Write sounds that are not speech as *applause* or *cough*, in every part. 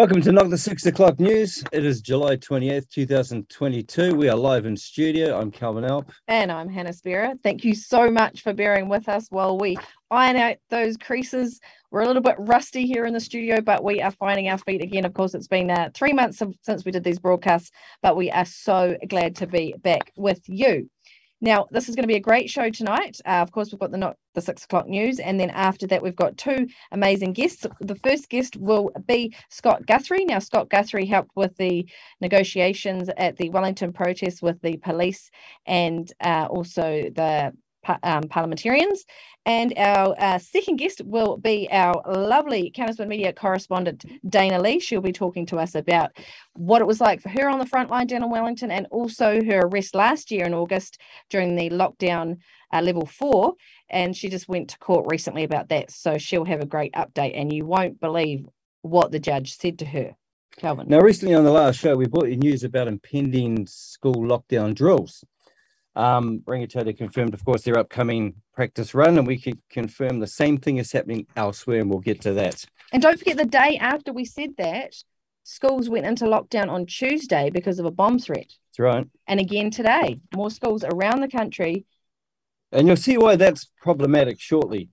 Welcome to Not the Six O'Clock News. It is July 28th, 2022. We are live in studio. I'm Calvin Alp. And I'm Hannah Spierer. Thank you so much for bearing with us while we iron out those creases. We're a little bit rusty here in the studio, but we are finding our feet again. Of course, it's been uh, three months since we did these broadcasts, but we are so glad to be back with you. Now, this is going to be a great show tonight. Uh, of course, we've got the not the six o'clock news, and then after that, we've got two amazing guests. The first guest will be Scott Guthrie. Now, Scott Guthrie helped with the negotiations at the Wellington protest with the police and uh, also the um, parliamentarians. And our uh, second guest will be our lovely Counterspin Media correspondent, Dana Lee. She'll be talking to us about what it was like for her on the front line down in Wellington and also her arrest last year in August during the lockdown uh, level four. And she just went to court recently about that. So she'll have a great update, and you won't believe what the judge said to her. Calvin. Now, recently on the last show, we brought you news about impending school lockdown drills. Um, Rangitoto confirmed, of course, their upcoming practice run, and we can confirm the same thing is happening elsewhere, and we'll get to that. And don't forget, the day after we said that, schools went into lockdown on Tuesday because of a bomb threat. That's right. And again today, more schools around the country. And you'll see why that's problematic shortly.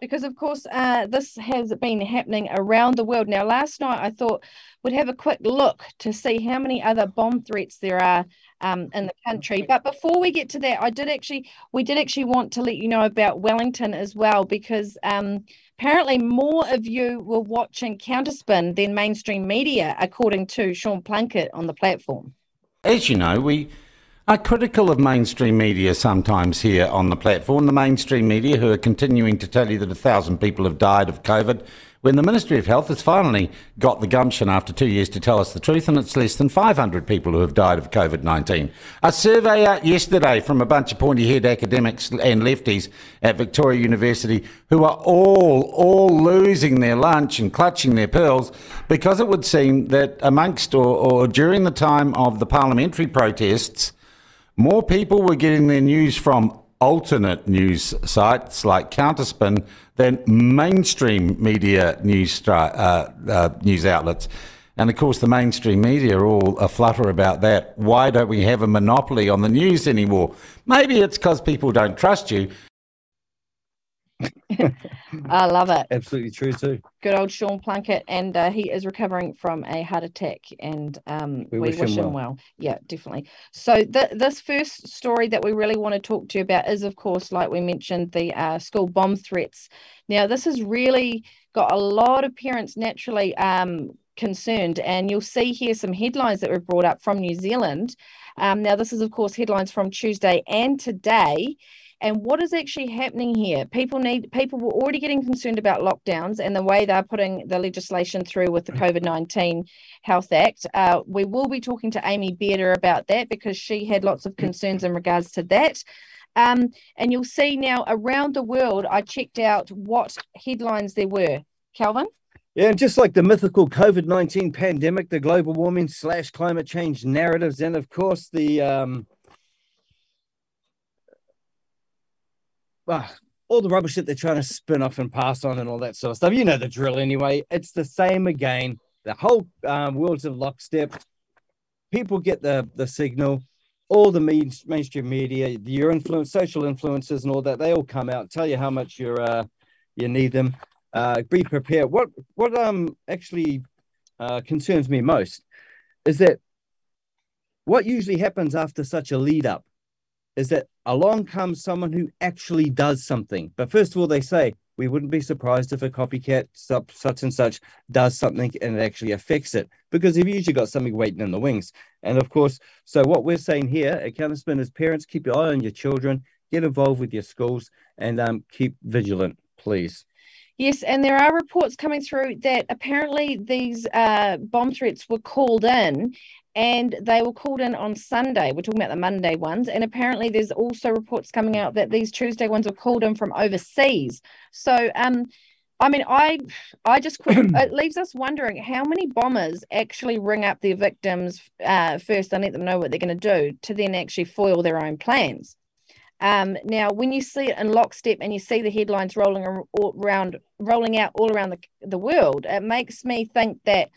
Because, of course, uh, this has been happening around the world. Now, last night I thought we'd have a quick look to see how many other bomb threats there are um, in the country. But before we get to that, I did actually, we did actually want to let you know about Wellington as well, because um, apparently more of you were watching Counterspin than mainstream media, according to Sean Plunket on the platform. As you know, we are critical of mainstream media sometimes here on the platform. The mainstream media who are continuing to tell you that a thousand people have died of COVID when the Ministry of Health has finally got the gumption after two years to tell us the truth, and it's less than 500 people who have died of COVID 19. A survey out yesterday from a bunch of pointy head academics and lefties at Victoria University who are all, all losing their lunch and clutching their pearls because it would seem that amongst or, or during the time of the parliamentary protests, more people were getting their news from alternate news sites like Counterspin than mainstream media news, uh, uh, news outlets. And of course, the mainstream media are all aflutter about that. Why don't we have a monopoly on the news anymore? Maybe it's because people don't trust you. *laughs* I love it. Absolutely true too. Good old Sean Plunket, and uh, he is recovering from a heart attack, and um, we, we, wish, wish him, well. well. Yeah, definitely. So th- this first story that we really want to talk to you about is, of course, like we mentioned, the uh, school bomb threats. Now, this has really got a lot of parents naturally um, concerned, and you'll see here some headlines that were brought up from New Zealand. Um, now, this is, of course, headlines from Tuesday and today. And what is actually happening here? People need people were already getting concerned about lockdowns and the way they're putting the legislation through with the mm. COVID nineteen Health Act. Uh, we will be talking to Amy Bearder about that because she had lots of concerns in regards to that. Um, and you'll see now around the world, I checked out what headlines there were. Calvin? Yeah, and just like the mythical COVID 19 pandemic, the global warming slash climate change narratives, and of course, the um, well, all the rubbish that they're trying to spin off and pass on and all that sort of stuff. You know the drill anyway. It's the same again. The whole um, world's in lockstep. People get the the signal. All the main, mainstream media, your influence, social influences, and all that, they all come out tell you how much you're uh, you need them. Uh, be prepared. What what um actually uh, concerns me most is that what usually happens after such a lead up is that along comes someone who actually does something. But first of all, they say, we wouldn't be surprised if a copycat such and such does something and it actually affects it because you've usually got something waiting in the wings. And of course, so what we're saying here at Counterspin is parents, keep your eye on your children, get involved with your schools, and um, keep vigilant, please. Yes, and there are reports coming through that apparently these uh, bomb threats were called in and they were called in on Sunday. We're talking about the Monday ones, and apparently there's also reports coming out that these Tuesday ones were called in from overseas. So, um, I mean, I, I just *clears throat* it leaves us wondering how many bombers actually ring up their victims uh, first and let them know what they're going to do to then actually foil their own plans. Um, now, when you see it in lockstep and you see the headlines rolling around, rolling out all around the, the world, it makes me think that,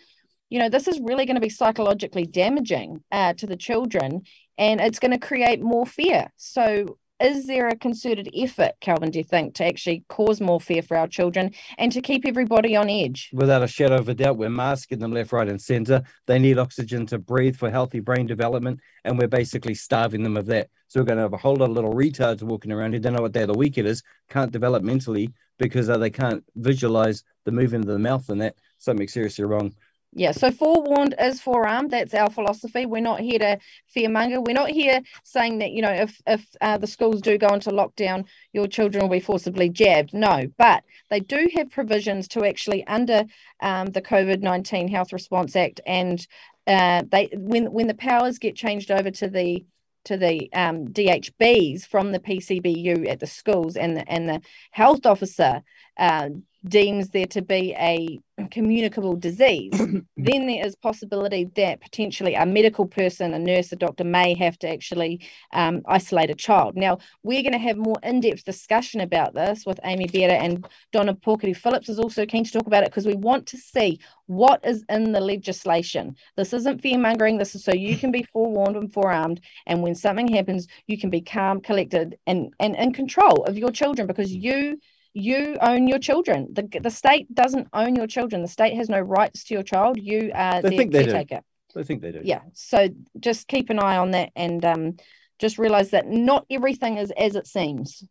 you know, this is really going to be psychologically damaging uh, to the children and it's going to create more fear. So, is there a concerted effort, Calvin, do you think, to actually cause more fear for our children and to keep everybody on edge? Without a shadow of a doubt, we're masking them left, right, and center. They need oxygen to breathe for healthy brain development, and we're basically starving them of that. So we're going to have a whole lot of little retards walking around who don't know what day of the week it is, can't develop mentally because uh, they can't visualize the movement of the mouth and that. Something seriously wrong yeah, so forewarned is forearmed. That's our philosophy. We're not here to fearmonger. We're not here saying that you know if if uh, the schools do go into lockdown, your children will be forcibly jabbed. No, but they do have provisions to actually under um, the COVID nineteen Health Response Act, and uh, they when when the powers get changed over to the to the um, DHBs from the PCBU at the schools and the and the health officer uh, deems there to be a communicable disease, *coughs* then there is possibility that potentially a medical person, a nurse, a doctor may have to actually um, isolate a child. Now, we're going to have more in-depth discussion about this with Amy Bera and Donna Porkety Phillips is also keen to talk about it because we want to see what is in the legislation. This isn't fear mongering. This is so you can be forewarned and forearmed, and when something happens, you can be calm, collected, and and in control of your children because you you own your children. The, the state doesn't own your children. The state has no rights to your child. You are they their caretaker. I think they do. Yeah. So just keep an eye on that and um, just realize that not everything is as it seems.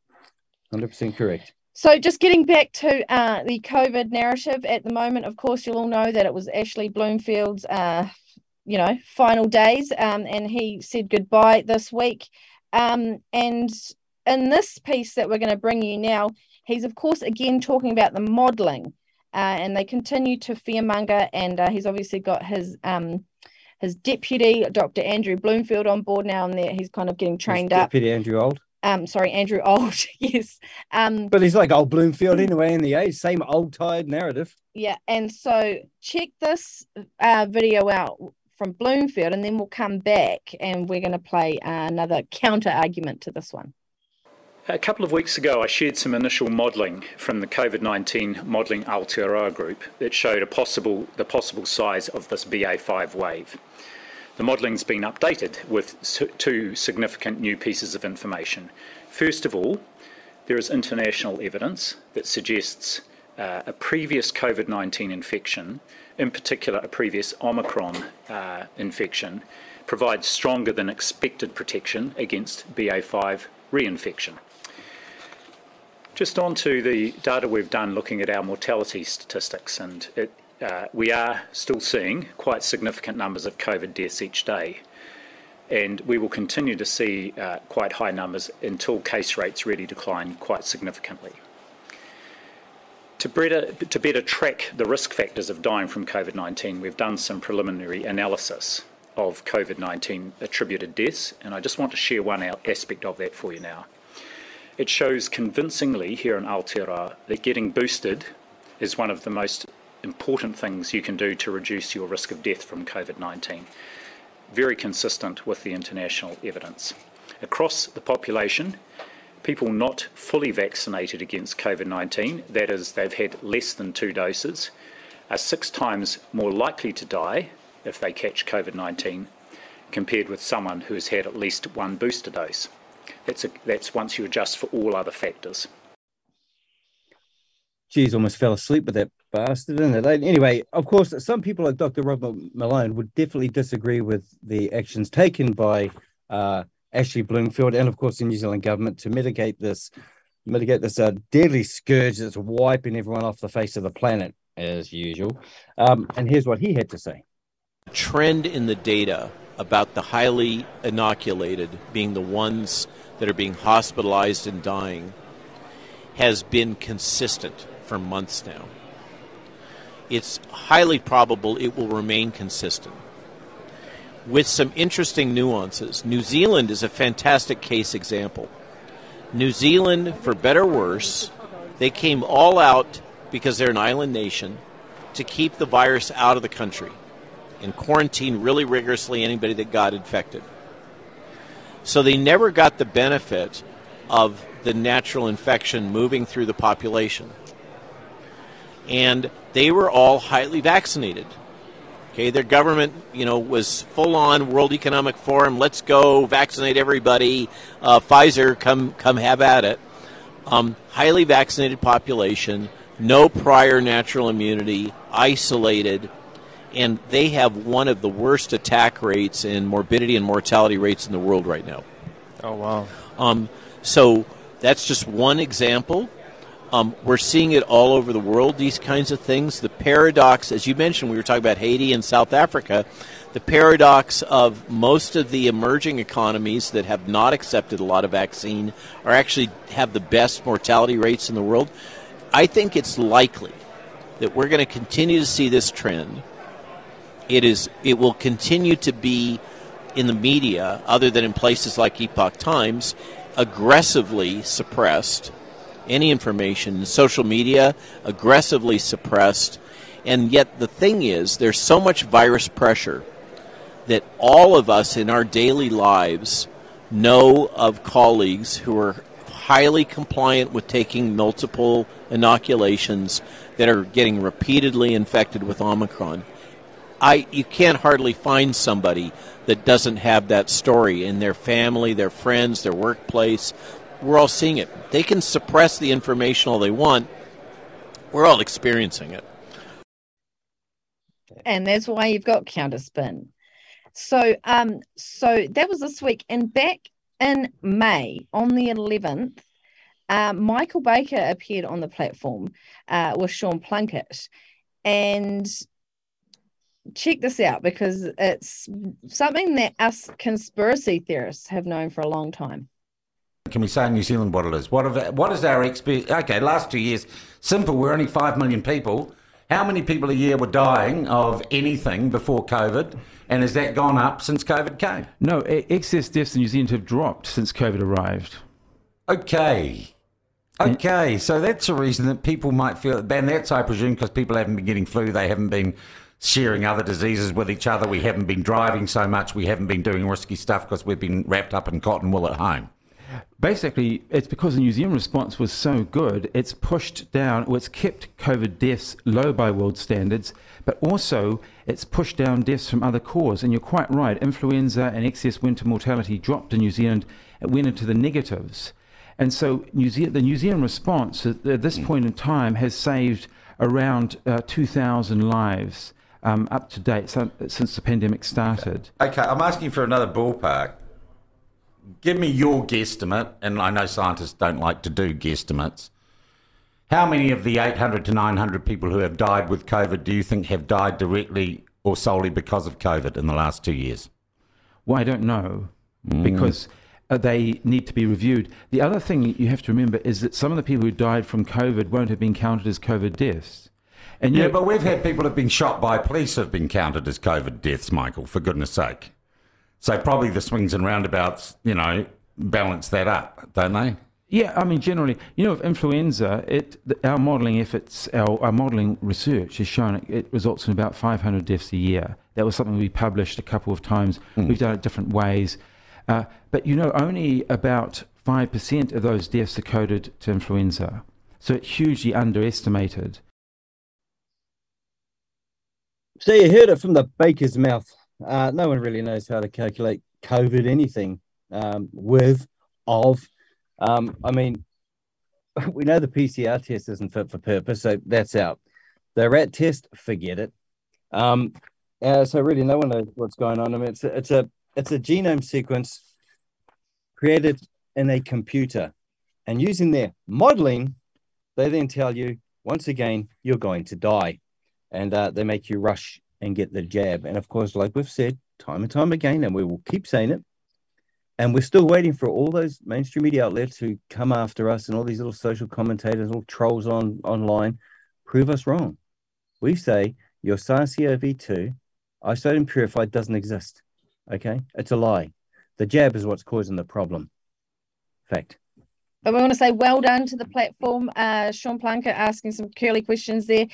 100% correct. So, just getting back to uh, the COVID narrative at the moment, of course, you'll all know that it was Ashley Bloomfield's, uh, you know, final days, um, and he said goodbye this week. Um, and in this piece that we're going to bring you now, He's, of course, again talking about the modelling, uh, and they continue to fearmonger. And uh, he's obviously got his um, his deputy, Dr. Andrew Bloomfield, on board now, and there he's kind of getting trained his up. Deputy Andrew Old. Um, sorry, Andrew Old. *laughs* yes. Um, but he's like old Bloomfield anyway in the age, same old tired narrative. Yeah, and so check this uh, video out from Bloomfield, and then we'll come back and we're going to play another counter argument to this one. A couple of weeks ago, I shared some initial modelling from the COVID 19 modelling Aotearoa group that showed possible, the possible size of this BA5 wave. The modelling's been updated with two significant new pieces of information. First of all, there is international evidence that suggests uh, a previous COVID 19 infection, in particular a previous Omicron uh, infection, provides stronger than expected protection against BA5 reinfection. Just on to the data we've done looking at our mortality statistics, and it, uh, we are still seeing quite significant numbers of COVID deaths each day. And we will continue to see uh, quite high numbers until case rates really decline quite significantly. To better, to better track the risk factors of dying from COVID 19, we've done some preliminary analysis of COVID 19 attributed deaths, and I just want to share one aspect of that for you now. It shows convincingly here in Aotearoa that getting boosted is one of the most important things you can do to reduce your risk of death from COVID 19. Very consistent with the international evidence. Across the population, people not fully vaccinated against COVID 19, that is, they've had less than two doses, are six times more likely to die if they catch COVID 19 compared with someone who has had at least one booster dose. That's, a, that's once you adjust for all other factors. Geez, almost fell asleep with that bastard, didn't it? Anyway, of course, some people like Dr. Robert Malone would definitely disagree with the actions taken by uh, Ashley Bloomfield and, of course, the New Zealand government to mitigate this mitigate this uh, deadly scourge that's wiping everyone off the face of the planet as usual. Um, and here's what he had to say: Trend in the data about the highly inoculated being the ones that are being hospitalized and dying has been consistent for months now. It's highly probable it will remain consistent. With some interesting nuances, New Zealand is a fantastic case example. New Zealand, for better or worse, they came all out because they're an island nation to keep the virus out of the country and quarantine really rigorously anybody that got infected. So they never got the benefit of the natural infection moving through the population. And they were all highly vaccinated. Okay, their government, you know, was full on World Economic Forum. Let's go vaccinate everybody. Uh, Pfizer, come come have at it. Um, highly vaccinated population, no prior natural immunity, isolated, and they have one of the worst attack rates and morbidity and mortality rates in the world right now. Oh wow! Um, so that's just one example. Um, we're seeing it all over the world, these kinds of things. The paradox, as you mentioned, we were talking about Haiti and South Africa. The paradox of most of the emerging economies that have not accepted a lot of vaccine are actually have the best mortality rates in the world. I think it's likely that we're going to continue to see this trend. It is. It will continue to be in the media, other than in places like Epoch Times, aggressively suppressed any information. Social media aggressively suppressed. And yet, the thing is, there's so much virus pressure that all of us in our daily lives know of colleagues who are highly compliant with taking multiple inoculations that are getting repeatedly infected with Omicron. I, you can't hardly find somebody that doesn't have that story in their family, their friends, their workplace, we're all seeing it. They can suppress the information all they want. We're all experiencing it. And that's why you've got counterspin. So um so that was this week and back in May on the 11th uh, Michael Baker appeared on the platform uh, with Sean Plunket and check this out because it's something that us conspiracy theorists have known for a long time. Can we say in New Zealand what it is? What, have, what is our experience? Okay, last two years, simple, we're only 5 million people. How many people a year were dying of anything before COVID? And has that gone up since COVID came? No, excess deaths in New Zealand have dropped since COVID arrived. Okay. Okay, so that's a reason that people might feel, and that's, I presume, because people haven't been getting flu, they haven't been sharing other diseases with each other, we haven't been driving so much, we haven't been doing risky stuff because we've been wrapped up in cotton wool at home. Basically, it's because the New Zealand response was so good, it's pushed down, or it's kept COVID deaths low by world standards, but also it's pushed down deaths from other causes. And you're quite right, influenza and excess winter mortality dropped in New Zealand, it went into the negatives. And so New Ze- the New Zealand response at, this point in time has saved around uh, 2,000 lives um, up to date since the pandemic started. Okay, I'm asking for another ballpark give me your guesstimate, and I know scientists don't like to do guesstimates. How many of the 800 to 900 people who have died with COVID do you think have died directly or solely because of COVID in the last two years? Well, I don't know mm. because uh, they need to be reviewed. The other thing you have to remember is that some of the people who died from COVID won't have been counted as COVID deaths. And yeah, but we've had people who've been shot by police who've been counted as COVID deaths, Michael, for goodness sake. So probably the swings and roundabouts, you know, balance that up, don't they? Yeah, I mean, generally, you know, with influenza, it our modelling efforts, our, our modelling research has shown it, it, results in about 500 deaths a year. That was something we published a couple of times. Mm. We've done it different ways. Uh, but, you know, only about 5% of those deaths are coded to influenza. So it's hugely underestimated. So you heard it from the baker's mouth. Uh, no one really knows how to calculate COVID anything um, with, of. Um, I mean, *laughs* we know the PCR test isn't fit for purpose, so that's out. The rat test, forget it. Um, uh, so really, no one knows what's going on. I mean, it's a, it's a it's a genome sequence created in a computer, and using their modeling, they then tell you once again you're going to die, and uh, they make you rush and get the jab. And of course, like we've said time and time again, and we will keep saying it, and we're still waiting for all those mainstream media outlets who come after us and all these little social commentators, little trolls on online, prove us wrong. We say your SARS-CoV-2 isolated purified doesn't exist. Okay, it's a lie. The jab is what's causing the problem. Fact. But we want to say well done to the platform. Uh, Sean Plunket asking some curly questions there.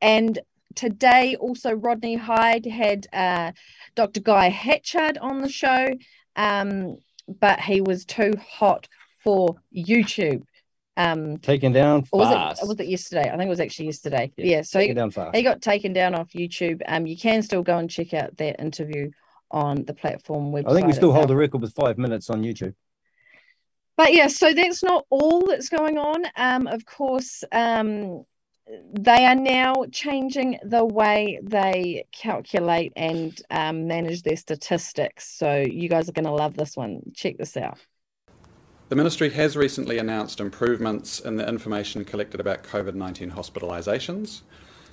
And today, also, Rodney Hide had uh, Dr. Guy Hatchard on the show, um, but he was too hot for YouTube. Um, Taken down or was fast. it was it yesterday? I think it was actually yesterday. Yeah, Yeah. so Taken he, down fast. he got taken down off YouTube. Um, you can still go and check out that interview on the platform website. I think we still hold the record with five minutes on YouTube. But yeah, so that's not all that's going on. Um, of course, um, they are now changing the way they calculate and um, manage their statistics. So you guys are going to love this one. Check this out. The Ministry has recently announced improvements in the information collected about COVID 19 hospitalisations.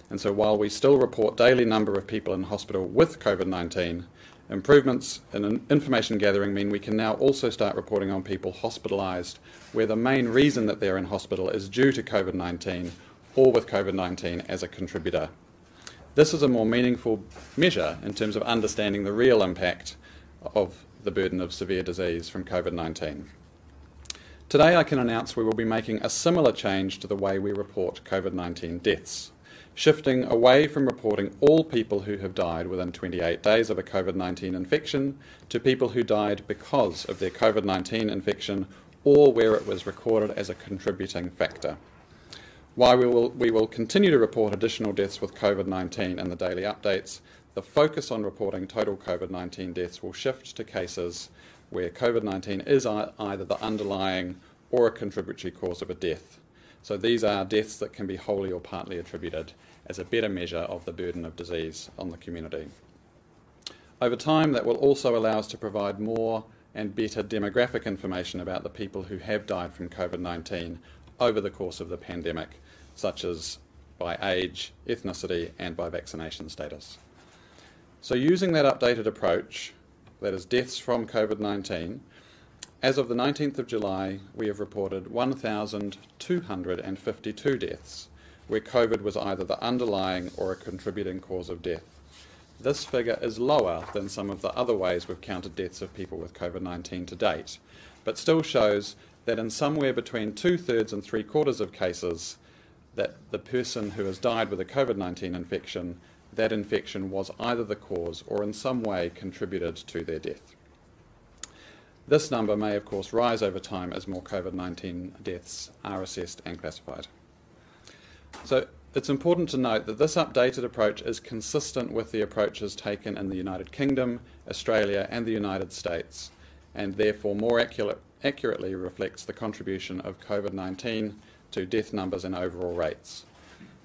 And so while we still report daily number of people in hospital with COVID 19, improvements in in- information gathering mean we can now also start reporting on people hospitalised where the main reason that they're in hospital is due to COVID 19 or with COVID 19 as a contributor. This is a more meaningful measure in terms of understanding the real impact of the burden of severe disease from COVID 19. Today, I can announce we will be making a similar change to the way we report COVID 19 deaths, shifting away from reporting all people who have died within 28 days of a COVID 19 infection to people who died because of their COVID 19 infection or where it was recorded as a contributing factor. While we will, we will continue to report additional deaths with COVID 19 in the daily updates, the focus on reporting total COVID 19 deaths will shift to cases where COVID 19 is either the underlying or a contributory cause of a death. So these are deaths that can be wholly or partly attributed as a better measure of the burden of disease on the community. Over time, that will also allow us to provide more and better demographic information about the people who have died from COVID 19 over the course of the pandemic, such as by age, ethnicity, and by vaccination status. So, using that updated approach, that is deaths from COVID 19, as of the 19th of July, we have reported 1,252 deaths where COVID was either the underlying or a contributing cause of death. This figure is lower than some of the other ways we've counted deaths of people with COVID 19 to date, but still shows that in somewhere between two thirds and three quarters of cases, that the person who has died with a COVID 19 infection, that infection was either the cause or in some way contributed to their death. This number may, of course, rise over time as more COVID 19 deaths are assessed and classified. So it's important to note that this updated approach is consistent with the approaches taken in the United Kingdom, Australia, and the United States, and therefore more accurate, accurately reflects the contribution of COVID 19 to death numbers and overall rates.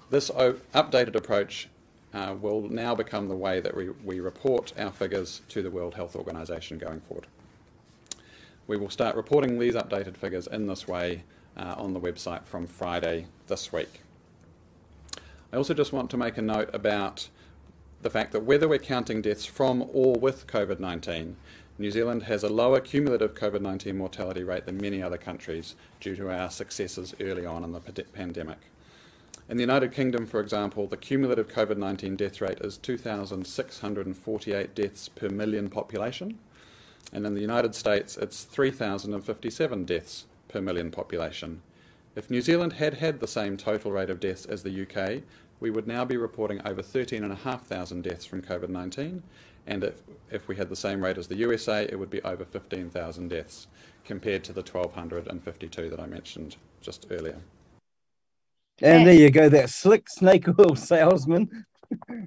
This o- updated approach uh, will now become the way that we, we report our figures to the World Health Organization going forward. We will start reporting these updated figures in this way uh, on the website from Friday this week. I also just want to make a note about the fact that whether we're counting deaths from or with COVID 19, New Zealand has a lower cumulative COVID 19 mortality rate than many other countries due to our successes early on in the pandemic. In the United Kingdom, for example, the cumulative COVID 19 death rate is 2,648 deaths per million population, and in the United States, it's 3,057 deaths per million population. If New Zealand had had the same total rate of deaths as the UK, we would now be reporting over 13,500 deaths from COVID 19, and if, if we had the same rate as the USA, it would be over 15,000 deaths, compared to the 1,252 that I mentioned just earlier. And there you go, that slick snake oil *laughs* salesman.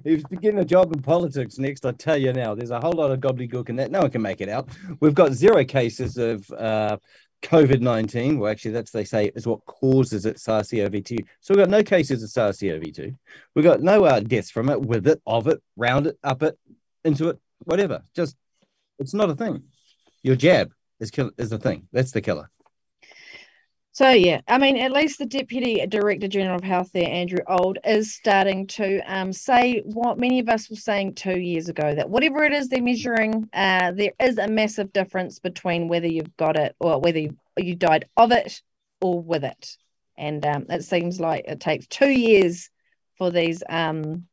He's getting a job in politics next. I tell you now, there's a whole lot of gobbledygook in that. No one can make it out. We've got zero cases of uh, COVID 19. Well, actually, that's they say is what causes it SARS CoV 2. So we've got no cases of SARS CoV 2. We've got no uh, deaths from it, with it, of it, round it, up it, into it, whatever. Just, it's not a thing. Your jab is, kill- is the thing. That's the killer. So yeah, I mean, at least the Deputy Director General of Health there, Andrew Old, is starting to um, say what many of us were saying two years ago that whatever it is they're measuring, uh, there is a massive difference between whether you've got it or whether you, you died of it or with it. And um, it seems like it takes two years for these um,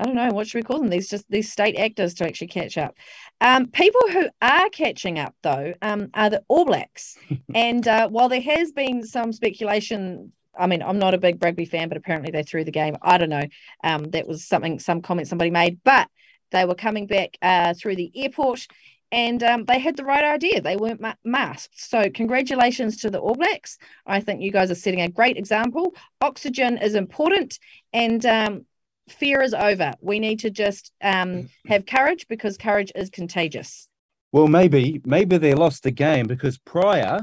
I don't know what should we call them. These just these state actors to actually catch up. Um, people who are catching up though um, are the All Blacks. *laughs* and uh, while there has been some speculation, I mean, I'm not a big rugby fan, but apparently they threw the game. I don't know. Um, that was something some comment somebody made, but they were coming back uh, through the airport, and um, they had the right idea. They weren't ma- masked. So, congratulations to the All Blacks. I think you guys are setting a great example. Oxygen is important, and um, fear is over. We need to just um, have courage because courage is contagious. Well, maybe maybe they lost the game because prior,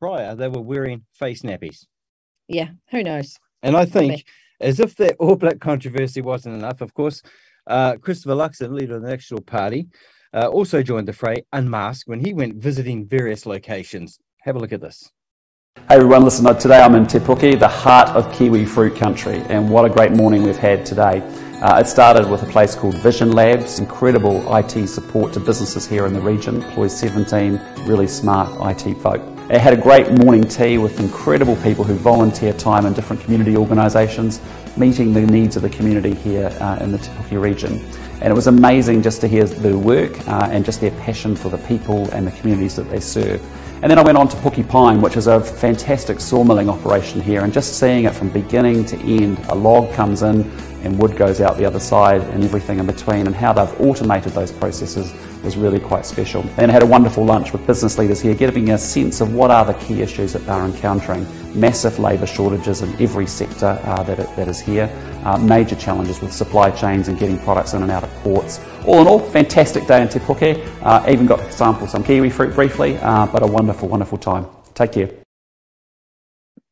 prior they were wearing face nappies, Yeah, who knows? and I Maybe. think as if that All Black controversy wasn't enough. Of course, uh, Christopher Luxon, leader of the National Party, uh, also joined the fray unmasked when he went visiting various locations. Have a look at this. Hey everyone, listen, uh, today I'm in Te Puke, the heart of Kiwi fruit country, and what a great morning we've had today. Uh, it started with a place called Vision Labs, incredible IT support to businesses here in the region, employs 17 really smart IT folk. It had a great morning tea with incredible people who volunteer time in different community organisations, meeting the needs of the community here uh, in the Te Puke region. And it was amazing just to hear their work uh, and just their passion for the people and the communities that they serve. And then I went on to Pukepine, which is a fantastic sawmilling operation here, and just seeing it from beginning to end. A log comes in and wood goes out the other side and everything in between, and how they've automated those processes was really quite special. And I had a wonderful lunch with business leaders here, giving a sense of what are the key issues that they're encountering. Massive labour shortages in every sector uh, that, it, that is here, uh, major challenges with supply chains and getting products in and out of ports. All in all, fantastic day in Te Puke. Uh, even got to sample some kiwi fruit briefly, uh, but a wonderful, wonderful time. Take care.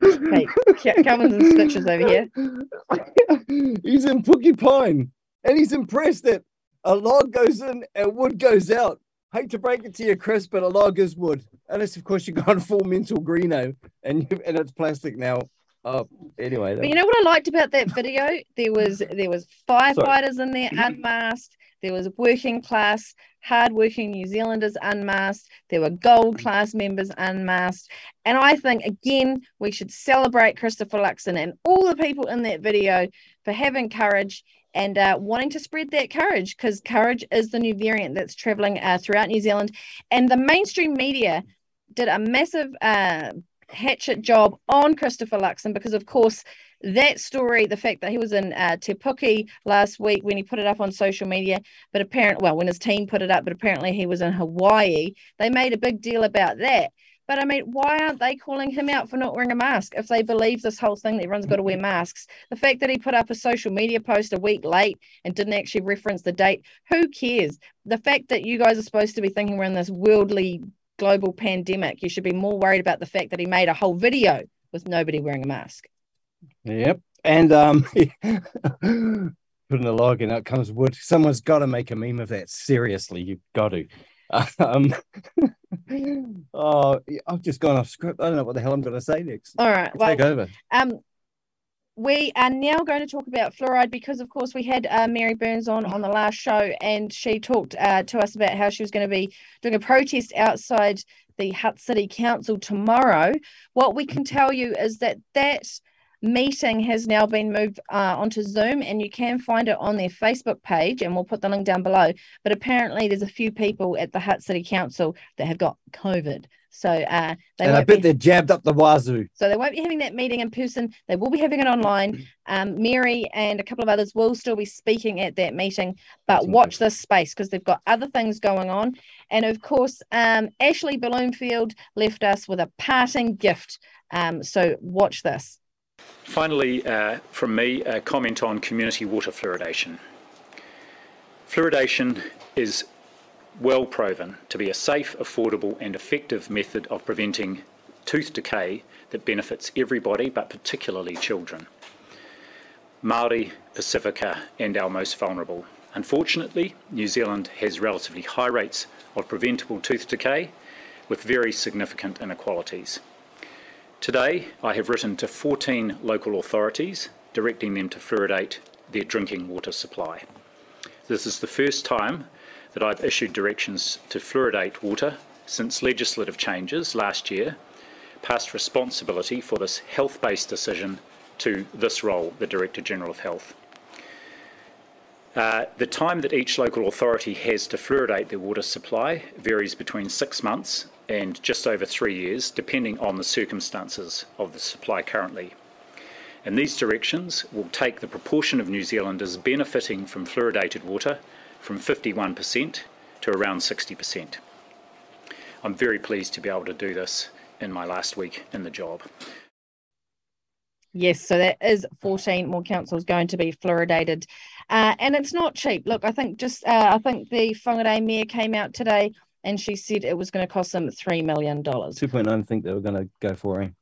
Hey, Ca- Calvin's in stitches over here. *laughs* he's in Pukepine and he's impressed that a log goes in and wood goes out. Hate to break it to you, Chris, but a log is wood. Unless, of course, you've gone full mental greeno and you, and it's plastic now. Oh, anyway. But you know what I liked about that video? There was *laughs* there was firefighters in there Mm-hmm. unmasked. There was working class, hardworking New Zealanders unmasked. There were gold class members unmasked. And I think again we should celebrate Christopher Luxon and all the people in that video for having courage and uh, wanting to spread that courage because courage is the new variant that's traveling uh, throughout New Zealand. And the mainstream media did a massive uh, hatchet job on Christopher Luxon because, of course, that story, the fact that he was in uh, Te Puke last week when he put it up on social media, but apparently, well, when his team put it up, but apparently he was in Hawaii, they made a big deal about that. But I mean, why aren't they calling him out for not wearing a mask if they believe this whole thing that everyone's got to wear masks? The fact that he put up a social media post a week late and didn't actually reference the date, who cares? The fact that you guys are supposed to be thinking we're in this worldly global pandemic, you should be more worried about the fact that he made a whole video with nobody wearing a mask. Yep. And um *laughs* putting a log and out comes wood. Someone's got to make a meme of that. Seriously, you've got to. *laughs* Um, *laughs* oh, I've just gone off script. I don't know what the hell I'm going to say next. All right. Well, Take over. Um, we are now going to talk about fluoride because, of course, we had uh, Mary Burns on on the last show, and she talked uh, to us about how she was going to be doing a protest outside the Hutt City Council tomorrow. What we can tell you is that that meeting has now been moved uh, onto Zoom, and you can find it on their Facebook page, and we'll put the link down below. But apparently, there's a few people at the Hutt City Council that have got COVID. So uh, they And I bet be- they're jabbed up the wazoo. so they won't be having that meeting in person. They will be having it online. Um, Mary and a couple of others will still be speaking at that meeting, but That's watch this space because they've got other things going on. And of course, um, Ashley Bloomfield left us with a parting gift. Um, so watch this. Finally, uh, from me, a comment on community water fluoridation. Fluoridation is well proven to be a safe, affordable, and effective method of preventing tooth decay that benefits everybody, but particularly children. Māori, Pacifica, and our most vulnerable. Unfortunately, New Zealand has relatively high rates of preventable tooth decay with very significant inequalities. Today, I have written to 14 local authorities directing them to fluoridate their drinking water supply. This is the first time that I've issued directions to fluoridate water since legislative changes last year passed responsibility for this health based decision to this role, the Director General of Health. Uh, the time that each local authority has to fluoridate their water supply varies between six months and just over three years, depending on the circumstances of the supply currently. And these directions will take the proportion of New Zealanders benefiting from fluoridated water from 51% to around 60%. I'm very pleased to be able to do this in my last week in the job. Yes, so that is 14 more councils going to be fluoridated. Uh, and it's not cheap. Look, I think just, uh, I think the Whangarei mayor came out today and she said it was going to cost them $3 million. 2.9, I think they were going to go for it.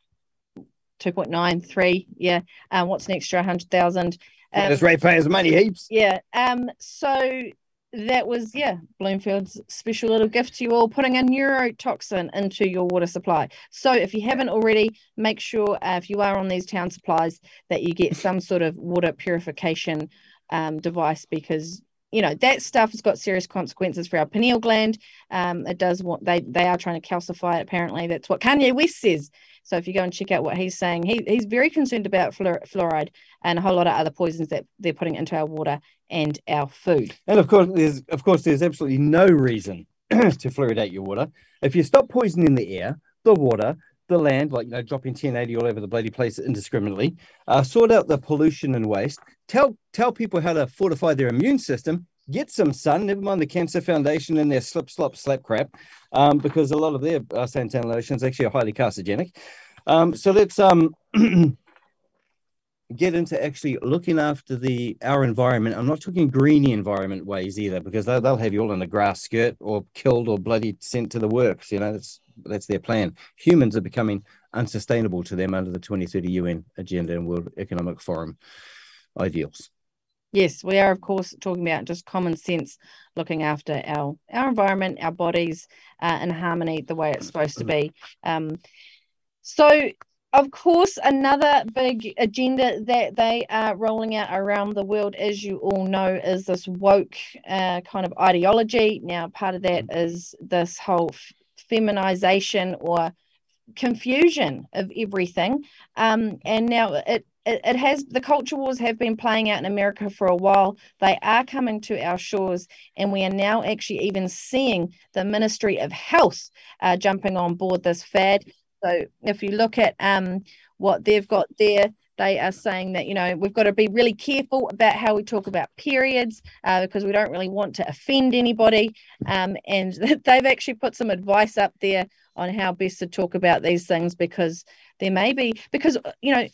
2.93, yeah. Um, what's an extra 100,000? Um, yeah, ratepayers' money heaps. Yeah. Um, so that was yeah bloomfield's special little gift to you all putting a neurotoxin into your water supply so if you haven't already make sure uh, if you are on these town supplies that you get some sort of water purification um, device because you know that stuff has got serious consequences for our pineal gland um, it does what they they are trying to calcify it apparently that's what kanye west says so if you go and check out what he's saying, he, he's very concerned about fluoride and a whole lot of other poisons that they're putting into our water and our food. And of course, there's of course there's absolutely no reason *clears throat* to fluoridate your water. If you stop poisoning the air, the water, the land, like you know, dropping 1080 all over the bloody place indiscriminately, uh, sort out the pollution and waste, tell tell people how to fortify their immune system, get some sun, never mind the Cancer Foundation and their slip, slop, slap crap, um, because a lot of their uh, suntan lotions actually are highly carcinogenic. Um, so let's um, *clears throat* get into actually looking after the our environment. I'm not talking greeny environment ways either, because they'll, they'll have you all in a grass skirt or killed or bloody sent to the works. You know, that's that's their plan. Humans are becoming unsustainable to them under the 2030 UN agenda and World Economic Forum ideals. Yes, we are, of course, talking about just common sense, looking after our our environment, our bodies, uh, in harmony the way it's supposed to be. Um, so, of course, another big agenda that they are rolling out around the world, as you all know, is this woke uh, kind of ideology. Now, part of that is this whole feminization or confusion of everything. Um, and now it it, it has the culture wars have been playing out in America for a while. They are coming to our shores, and we are now actually even seeing the Ministry of Health uh, jumping on board this fad. So if you look at um, what they've got there, they are saying that you know we've got to be really careful about how we talk about periods uh, because we don't really want to offend anybody um, and *laughs* they've actually put some advice up there on how best to talk about these things because there may be because you know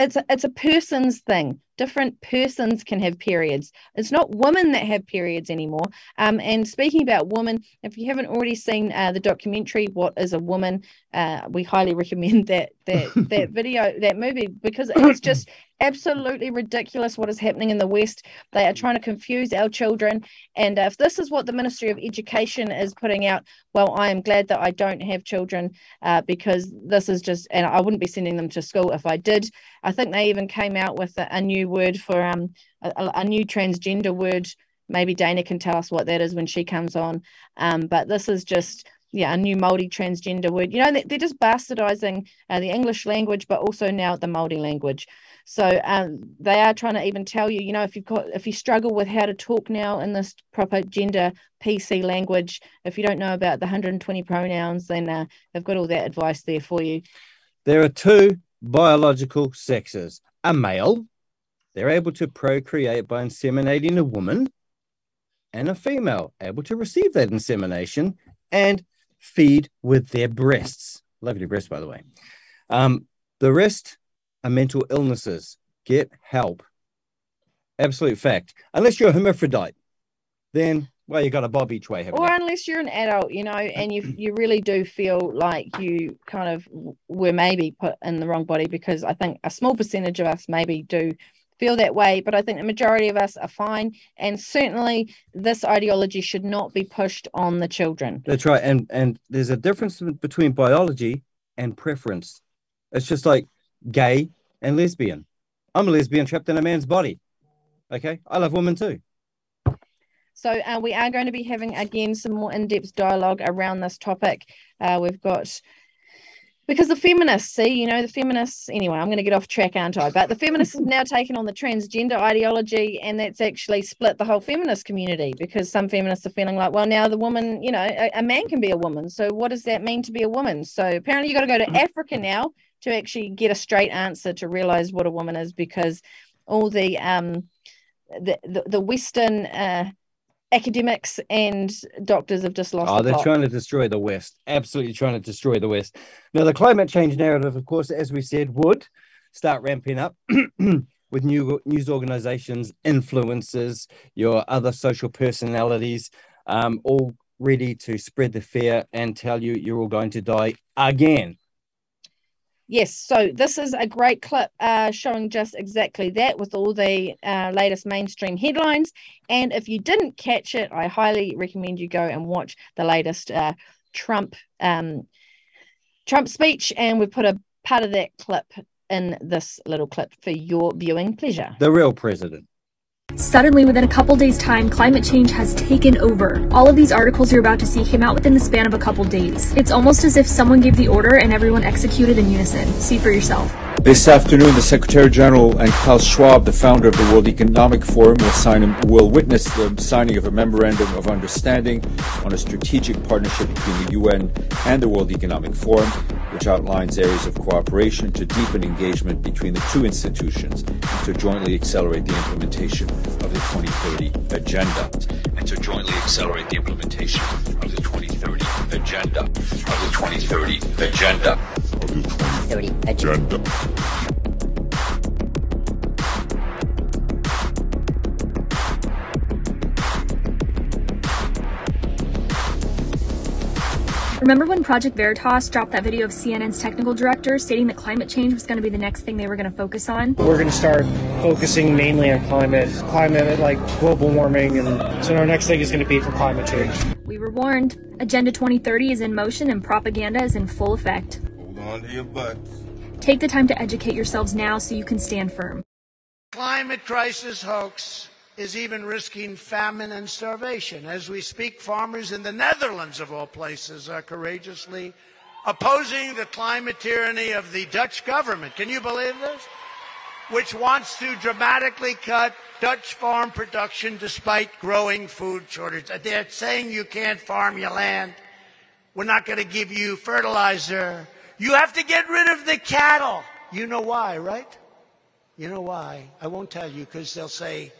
it's a, it's a person's thing. Different persons can have periods. It's not women that have periods anymore. Um, and speaking about women if you haven't already seen uh, the documentary what is a woman uh, we highly *laughs* recommend that that that *laughs* video that movie because it's just absolutely ridiculous what is happening in the West. They are trying to confuse our children. And if this is what the Ministry of Education is putting out, well, I am glad that I don't have children uh, because this is just, and I wouldn't be sending them to school if I did. I think they even came out with a, a new word for um, a, a new transgender word. Maybe Dana can tell us what that is when she comes on. Um, but this is just yeah, a new Maori transgender word. You know, they're just bastardizing uh, the English language, but also now the Maori language. So um, they are trying to even tell you, you know, if you've got if you struggle with how to talk now in this proper gender PC language, if you don't know about the 120 pronouns, then uh, they've got all that advice there for you. There are two biological sexes: a male, they're able to procreate by inseminating a woman, and a female, able to receive that insemination and feed with their breasts. Lovely breasts, by the way. Um, the rest are mental illnesses. Get help. Absolute fact. Unless you're a hermaphrodite, then well, you got a bob each way. Or you? unless you're an adult, you know, and you you really do feel like you kind of were maybe put in the wrong body because I think a small percentage of us maybe do feel that way, but I think the majority of us are fine. And certainly, this ideology should not be pushed on the children. That's right. And and there's a difference between biology and preference. It's just like gay, and lesbian. I'm a lesbian trapped in a man's body. Okay. I love women too. So uh, we are going to be having again some more in-depth dialogue around this topic. Uh, we've got because the feminists see, you know, the feminists. Anyway, I'm going to get off track, aren't I? But the feminists have now taken on the transgender ideology, and that's actually split the whole feminist community because some feminists are feeling like, well, now the woman, you know, a, a man can be a woman. So what does that mean to be a woman? So apparently, you got to go to. Africa now to actually get a straight answer to realize what a woman is because all the um the the, the western uh academics and doctors have just lost. Oh, the they're plot. trying to destroy the West. Absolutely trying to destroy the West. Now, the climate change narrative, of course, as we said, would start ramping up *clears throat* with new news organizations, influencers, your other social personalities, um, all ready to spread the fear and tell you you're all going to die again. Yes, so this is a great clip uh, showing just exactly that with all the uh, latest mainstream headlines. And if you didn't catch it, I highly recommend you go and watch the latest uh, Trump um, Trump speech. And we've put a part of that clip in this little clip for your viewing pleasure. The real president. Suddenly, within a couple days' time, climate change has taken over. All of these articles you're about to see came out within the span of a couple days. It's almost as if someone gave the order and everyone executed in unison. See for yourself. This afternoon, the Secretary General and Klaus Schwab, the founder of the World Economic Forum, will, sign, will witness the signing of a memorandum of understanding on a strategic partnership between the UN and the World Economic Forum, which outlines areas of cooperation to deepen engagement between the two institutions and to jointly accelerate the implementation of the 2030 agenda. And to jointly accelerate the implementation of the 2030 agenda. Of the 2030 agenda. Of the 2030 agenda. Remember when Project Veritas dropped that video of CNN's technical director stating that climate change was going to be the next thing they were going to focus on? We're going to start focusing mainly on climate, climate like global warming, and so our next thing is going to be for climate change. We were warned. Agenda 2030 is in motion and propaganda is in full effect. Hold on to your butts. Take the time to educate yourselves now so you can stand firm. Climate crisis hoax is even risking famine and starvation. As we speak, farmers in the Netherlands, of all places, are courageously opposing the climate tyranny of the Dutch government. Can you believe this? Which wants to dramatically cut Dutch farm production despite growing food shortage. They're saying you can't farm your land. We're not going to give you fertilizer. You have to get rid of the cattle. You know why, right? You know why? I won't tell you because they'll say,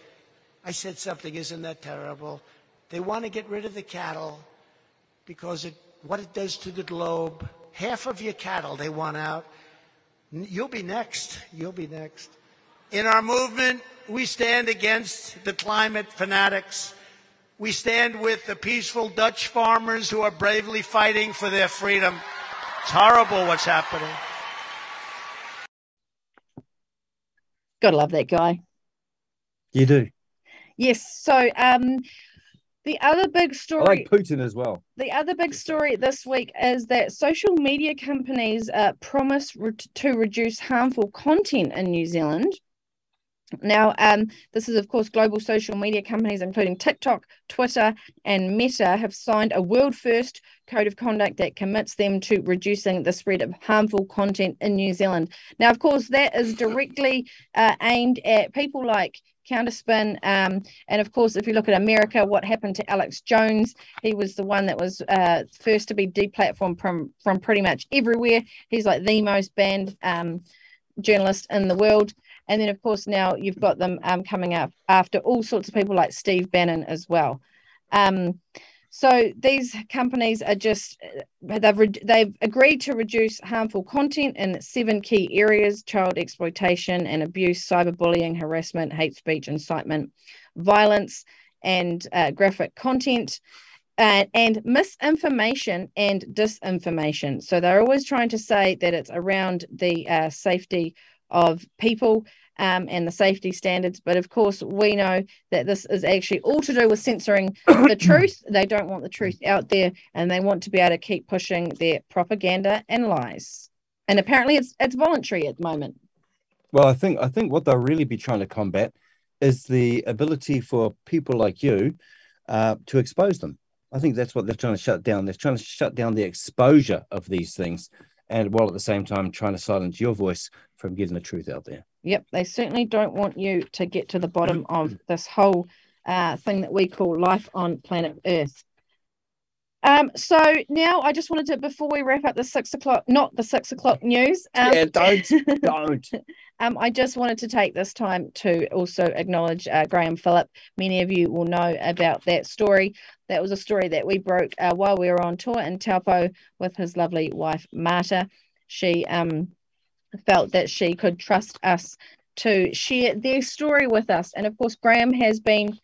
I said something, isn't that terrible? They want to get rid of the cattle because it, what it does to the globe, half of your cattle they want out. You'll be next. You'll be next. In our movement, we stand against the climate fanatics. We stand with the peaceful Dutch farmers who are bravely fighting for their freedom. It's horrible what's happening. Gotta love that guy. You do. Yes. So um the other big I story like Putin as well. the other big story this week is that social media companies uh, promise re- to reduce harmful content in New Zealand. Now, um, this is, of course, global social media companies, including TikTok, Twitter, and Meta, have signed a world first code of conduct that commits them to reducing the spread of harmful content in New Zealand. Now, of course, that is directly uh, aimed at people like Counterspin. Um, and of course, if you look at America, what happened to Alex Jones? He was the one that was uh, first to be deplatformed from, from pretty much everywhere. He's like the most banned um, journalist in the world. And then, of course, now you've got them um, coming up after all sorts of people like Steve Bannon as well. Um, so these companies are just they've re- they've agreed to reduce harmful content in seven key areas: child exploitation and abuse, cyberbullying, harassment, hate speech, incitement, violence, and uh, graphic content. Uh, and misinformation and disinformation. So they're always trying to say that it's around the uh, safety of people um, and the safety standards. But of course, we know that this is actually all to do with censoring *coughs* the truth. They don't want the truth out there, and they want to be able to keep pushing their propaganda and lies. And apparently, it's it's voluntary at the moment. Well, I think I think what they'll really be trying to combat is the ability for people like you uh, to expose them. I think that's what they're trying to shut down. They're trying to shut down the exposure of these things, and while at the same time trying to silence your voice from getting the truth out there. Yep, they certainly don't want you to get to the bottom of this whole uh, thing that we call life on planet Earth. Um, so now I just wanted to, before we wrap up the six o'clock, not the six o'clock news. Um, Yeah, don't, *laughs* don't. Um, I just wanted to take this time to also acknowledge uh, Graham Philip. Many of you will know about that story. That was a story that we broke uh, while we were on tour in Taupo with his lovely wife, Marta. She um, felt that she could trust us to share their story with us. And of course, Graham has been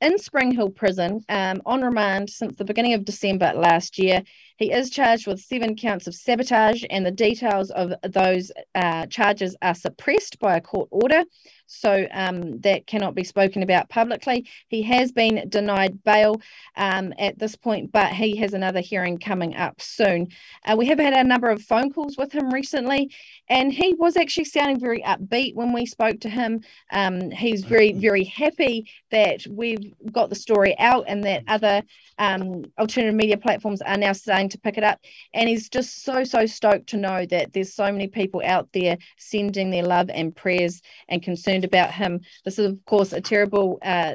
in Spring Hill Prison um, on remand since the beginning of December last year. He is charged with seven counts of sabotage, and the details of those uh, charges are suppressed by a court order. So um, that cannot be spoken about publicly. He has been denied bail um, at this point, but he has another hearing coming up soon. Uh, we have had a number of phone calls with him recently, and he was actually sounding very upbeat when we spoke to him. Um, he's very, *clears throat* very happy that we've got the story out and that other um, alternative media platforms are now starting to pick it up. And he's just so, so stoked to know that there's so many people out there sending their love and prayers and concerned about him. This is, of course, a terrible uh,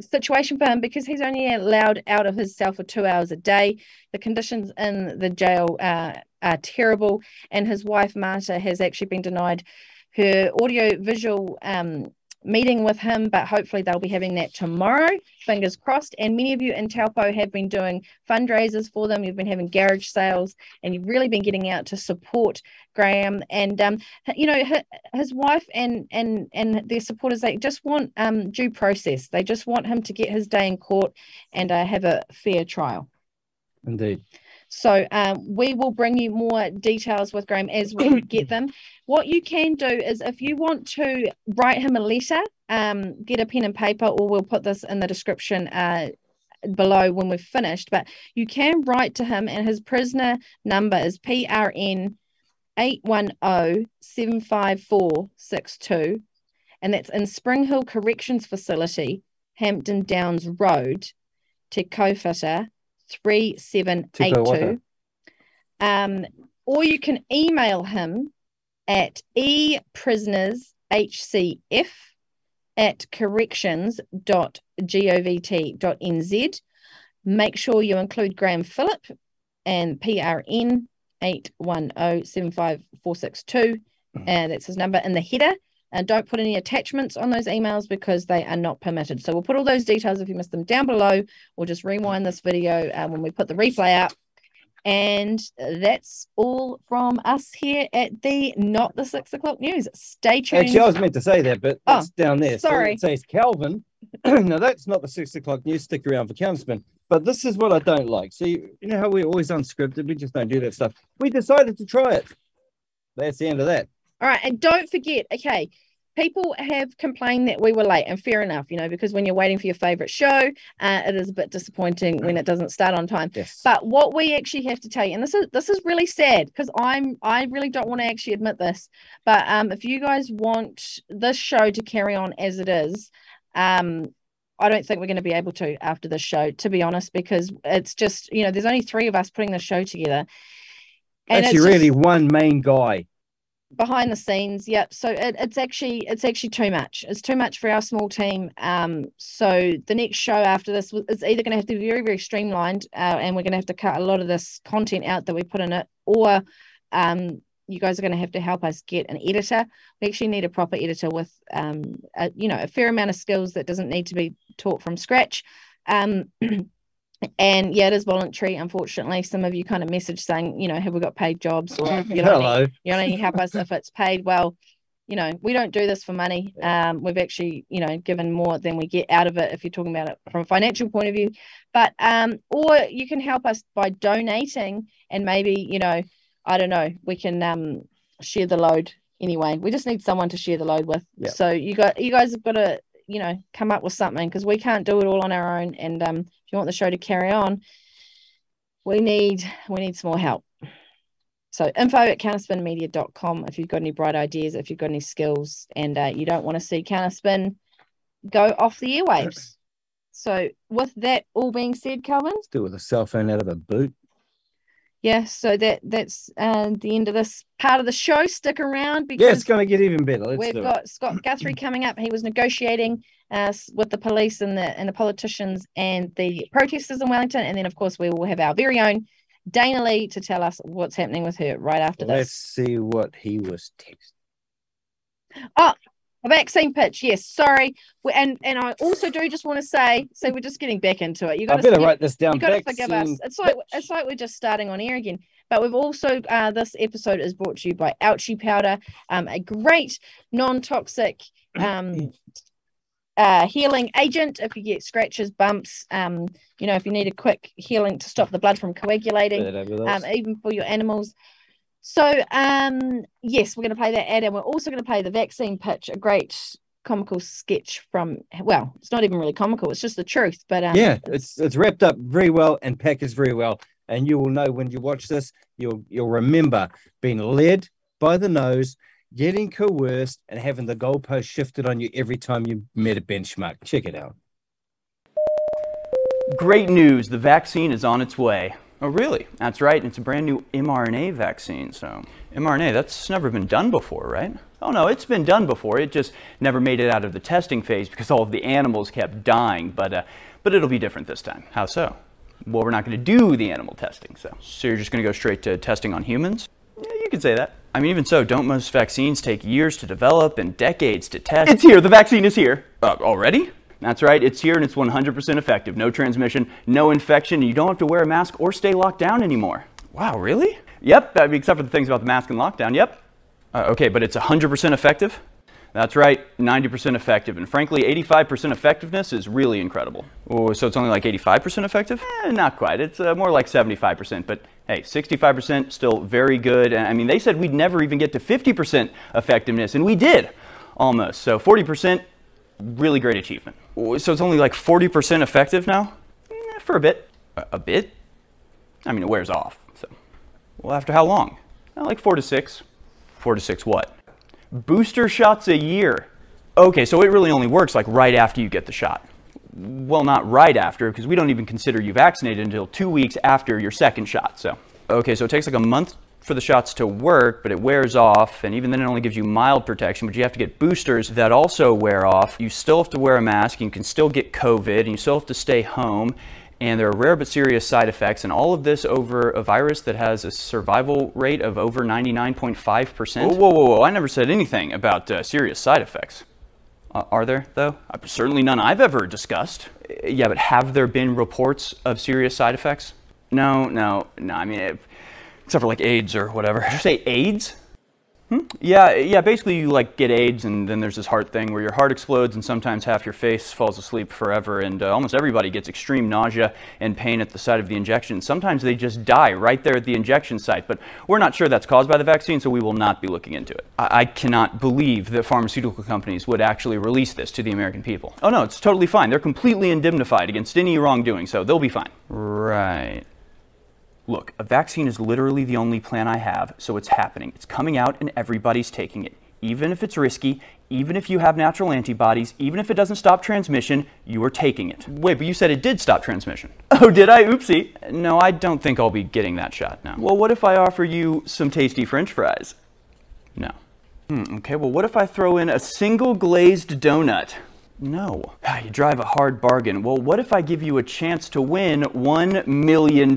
situation for him because he's only allowed out of his cell for two hours a day. The conditions in the jail uh, are terrible, and his wife Marta has actually been denied her audio visual um, meeting with him, but hopefully they'll be having that tomorrow. Fingers crossed. And many of you in Taupo have been doing fundraisers for them. You've been having garage sales, and you've really been getting out to support Graham. And um, you know, his wife and and and their supporters they just want um, due process. They just want him to get his day in court and uh, have a fair trial. Indeed. So um, we will bring you more details with Graham as we *coughs* get them. What you can do is if you want to write him a letter, um, get a pen and paper, or we'll put this in the description uh, below when we've finished. But you can write to him, and his prisoner number is PRN 810 and that's in Spring Hill Corrections Facility, Hampton Downs Road, Te Kauwhata 3782. Um, or you can email him at eprisonershcf at corrections.govt.nz. Make sure you include Graham Philip and PRN 810 And that's his number in the header. And don't put any attachments on those emails because they are not permitted. So we'll put all those details if you missed them down below, or just rewind this video uh, when we put the replay out. And that's all from us here at the Not the Six O'Clock News. Stay tuned. Actually, I was meant to say that, but oh, it's down there. Sorry. So it says Calvin. *clears throat* now, that's not the Six O'Clock News. Stick around for Counterspin. But this is what I don't like. So, you, you know how we're always unscripted? We just don't do that stuff. We decided to try it. That's the end of that. All right. And don't forget, okay, people have complained that we were late, and fair enough, you know, because when you're waiting for your favorite show, uh, it is a bit disappointing when it doesn't start on time. Yes. But what we actually have to tell you, and this is this is really sad because I'm I really don't want to actually admit this, but um, if you guys want this show to carry on as it is, um, I don't think we're going to be able to after this show, to be honest, because it's just you know there's only three of us putting the show together. And Actually, really just, one main guy behind the scenes yep. So it, it's actually it's actually too much. It's too much for our small team. Um so the next show after this is either going to have to be very very streamlined uh, and we're going to have to cut a lot of this content out that we put in it or um you guys are going to have to help us get an editor. We actually need a proper editor with um a, you know a fair amount of skills that doesn't need to be taught from scratch. Um *clears throat* and yeah, it is voluntary. Unfortunately, some of you kind of message saying, you know, have we got paid jobs? Or you know, Hello. you only help us if it's paid. Well, you know, we don't do this for money. Um, we've actually, you know, given more than we get out of it if you're talking about it from a financial point of view. But um, or you can help us by donating, and maybe you know, I don't know, we can um share the load anyway. We just need someone to share the load with. Yep. So you got you guys have got to you know come up with something because we can't do it all on our own and um, if you want the show to carry on we need we need some more help. So info at counterspinmedia.com if you've got any bright ideas if you've got any skills and uh, you don't want to see counterspin go off the airwaves. So with that all being said calvin? Let's do it with a cell phone out of a boot. Yeah so that that's uh, the end of this part of the show. Stick around because yeah it's going to get even better. Let's we've got it. scott guthrie coming up. He was negotiating uh, with the police and the and the politicians and the protesters in wellington and then of course we will have our very own dana lee to tell us what's happening with her right after this. let's see what he was texting Oh, a vaccine pitch. Yes. Sorry. And and I also do just want to say, so we're just getting back into it. You got better to write this down. you got to forgive us. It's like pitch. it's like we're just starting on air again. But we've also uh, this episode is brought to you by Ouchie Powder, um, a great non-toxic um, *clears throat* uh, healing agent. If you get scratches, bumps, um, you know, if you need a quick healing to stop the blood from coagulating, um, even for your animals. So um, yes, we're going to play that ad, and we're also going to play the vaccine pitch, a great comical sketch from. Well, it's not even really comical; it's just the truth. But um, yeah, it's it's wrapped up very well and packaged very well. And you will know when you watch this, you'll you'll remember being led by the nose, getting coerced, and having the goalpost shifted on you every time you met a benchmark. Check it out. Great news, the vaccine is on its way. Oh, really? That's right, it's a brand new mRNA vaccine, so. mRNA, that's never been done before, right? Oh, no, it's been done before. It just never made it out of the testing phase because all of the animals kept dying, but, uh, but it'll be different this time. How so? Well, we're not going to do the animal testing, so. So you're just going to go straight to testing on humans? Yeah, you could say that. I mean, even so, don't most vaccines take years to develop and decades to test? It's here, the vaccine is here. Uh, already? That's right, it's here and it's 100% effective. No transmission, no infection, you don't have to wear a mask or stay locked down anymore. Wow, really? Yep, except for the things about the mask and lockdown, yep. Uh, okay, but it's 100% effective? That's right, 90% effective. And frankly, 85% effectiveness is really incredible. Oh, so it's only like 85% effective? Eh, not quite. It's uh, more like 75%. But hey, 65% still very good. I mean, they said we'd never even get to 50% effectiveness, and we did almost. So 40%, really great achievement. Oh, So it's only like 40% effective now? Eh, for a bit. A, a bit? I mean, it wears off. So, well, after how long? Like four to six. Four to six what? Booster shots a year. Okay, so it really only works like right after you get the shot. Well, not right after, because we don't even consider you vaccinated until two weeks after your second shot. So, okay, so it takes like a month for the shots to work, but it wears off, and even then it only gives you mild protection. But you have to get boosters that also wear off. You still have to wear a mask, you can still get COVID, and you still have to stay home. And there are rare but serious side effects, and all of this over a virus that has a survival rate of over 99.5%. Whoa, whoa, whoa, whoa. I never said anything about uh, serious side effects. Uh, are there, though? Uh, certainly none I've ever discussed. Uh, yeah, but have there been reports of serious side effects? No, no, no. I mean, it, except for like AIDS or whatever. Did you say AIDS? Hmm? Yeah, yeah. Basically, you like get AIDS, and then there's this heart thing where your heart explodes, and sometimes half your face falls asleep forever, and uh, almost everybody gets extreme nausea and pain at the site of the injection. Sometimes they just die right there at the injection site, but we're not sure that's caused by the vaccine, so we will not be looking into it. I, I cannot believe that pharmaceutical companies would actually release this to the American people. Oh no, it's totally fine. They're completely indemnified against any wrongdoing, so they'll be fine. Right. Look, a vaccine is literally the only plan I have, so it's happening. It's coming out and everybody's taking it. Even if it's risky, even if you have natural antibodies, even if it doesn't stop transmission, you are taking it. Wait, but you said it did stop transmission. *laughs* Oh, did I? Oopsie. No, I don't think I'll be getting that shot now. Well, what if I offer you some tasty french fries? No. Hmm, okay, well, what if I throw in a single glazed donut? No. Ah, You drive a hard bargain. Well, what if I give you a chance to win $1 million?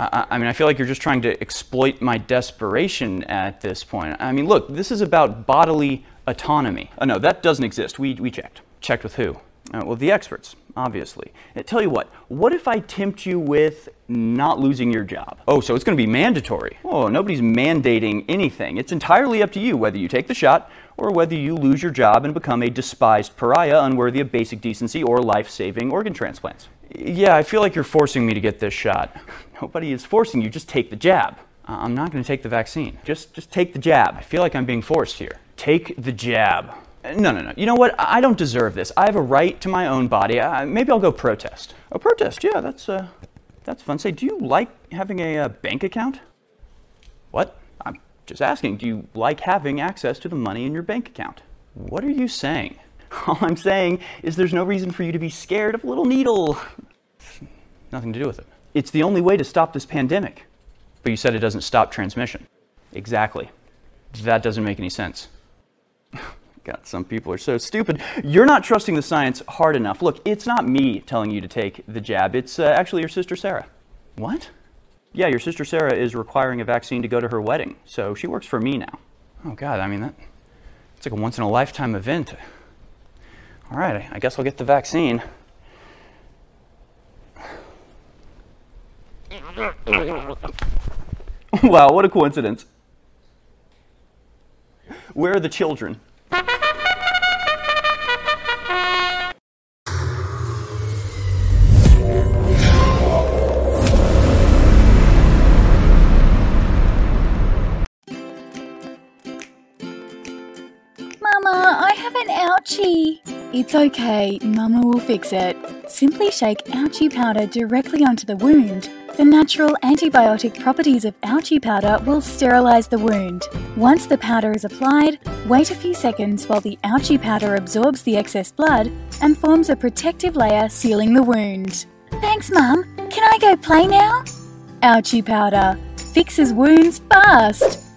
I, I mean, I feel like you're just trying to exploit my desperation at this point. I mean, look, this is about bodily autonomy. Oh, no, that doesn't exist. We, we checked. Checked with who? Uh, well, the experts, obviously. Uh, tell you what, what if I tempt you with not losing your job? Oh, so it's going to be mandatory. Oh, nobody's mandating anything. It's entirely up to you whether you take the shot or whether you lose your job and become a despised pariah unworthy of basic decency or life saving organ transplants. Yeah, I feel like you're forcing me to get this shot. *laughs* Nobody is forcing you, just take the jab. Uh, I'm not going to take the vaccine. Just, just take the jab. I feel like I'm being forced here. Take the jab. No, no, no. You know what? I don't deserve this. I have a right to my own body. Uh, maybe I'll go protest. A protest? Yeah, that's uh, that's fun. Say, do you like having a uh, bank account? What? I'm just asking. Do you like having access to the money in your bank account? What are you saying? *laughs* All I'm saying is there's no reason for you to be scared of a little needle. *laughs* Nothing to do with it. It's the only way to stop this pandemic. But you said it doesn't stop transmission. Exactly. That doesn't make any sense. *sighs* God, some people are so stupid. You're not trusting the science hard enough. Look, it's not me telling you to take the jab, it's uh, actually your sister Sarah. What? Yeah, your sister Sarah is requiring a vaccine to go to her wedding, so she works for me now. Oh, God, I mean, that, It's like a once in a lifetime event. All right, I guess I'll get the vaccine. Wow, what a coincidence. Where are the children? It's okay, Mama will fix it. Simply shake ouchie powder directly onto the wound. The natural antibiotic properties of ouchie powder will sterilize the wound. Once the powder is applied, wait a few seconds while the ouchie powder absorbs the excess blood and forms a protective layer sealing the wound. Thanks, Mum. Can I go play now? Ouchie powder fixes wounds fast.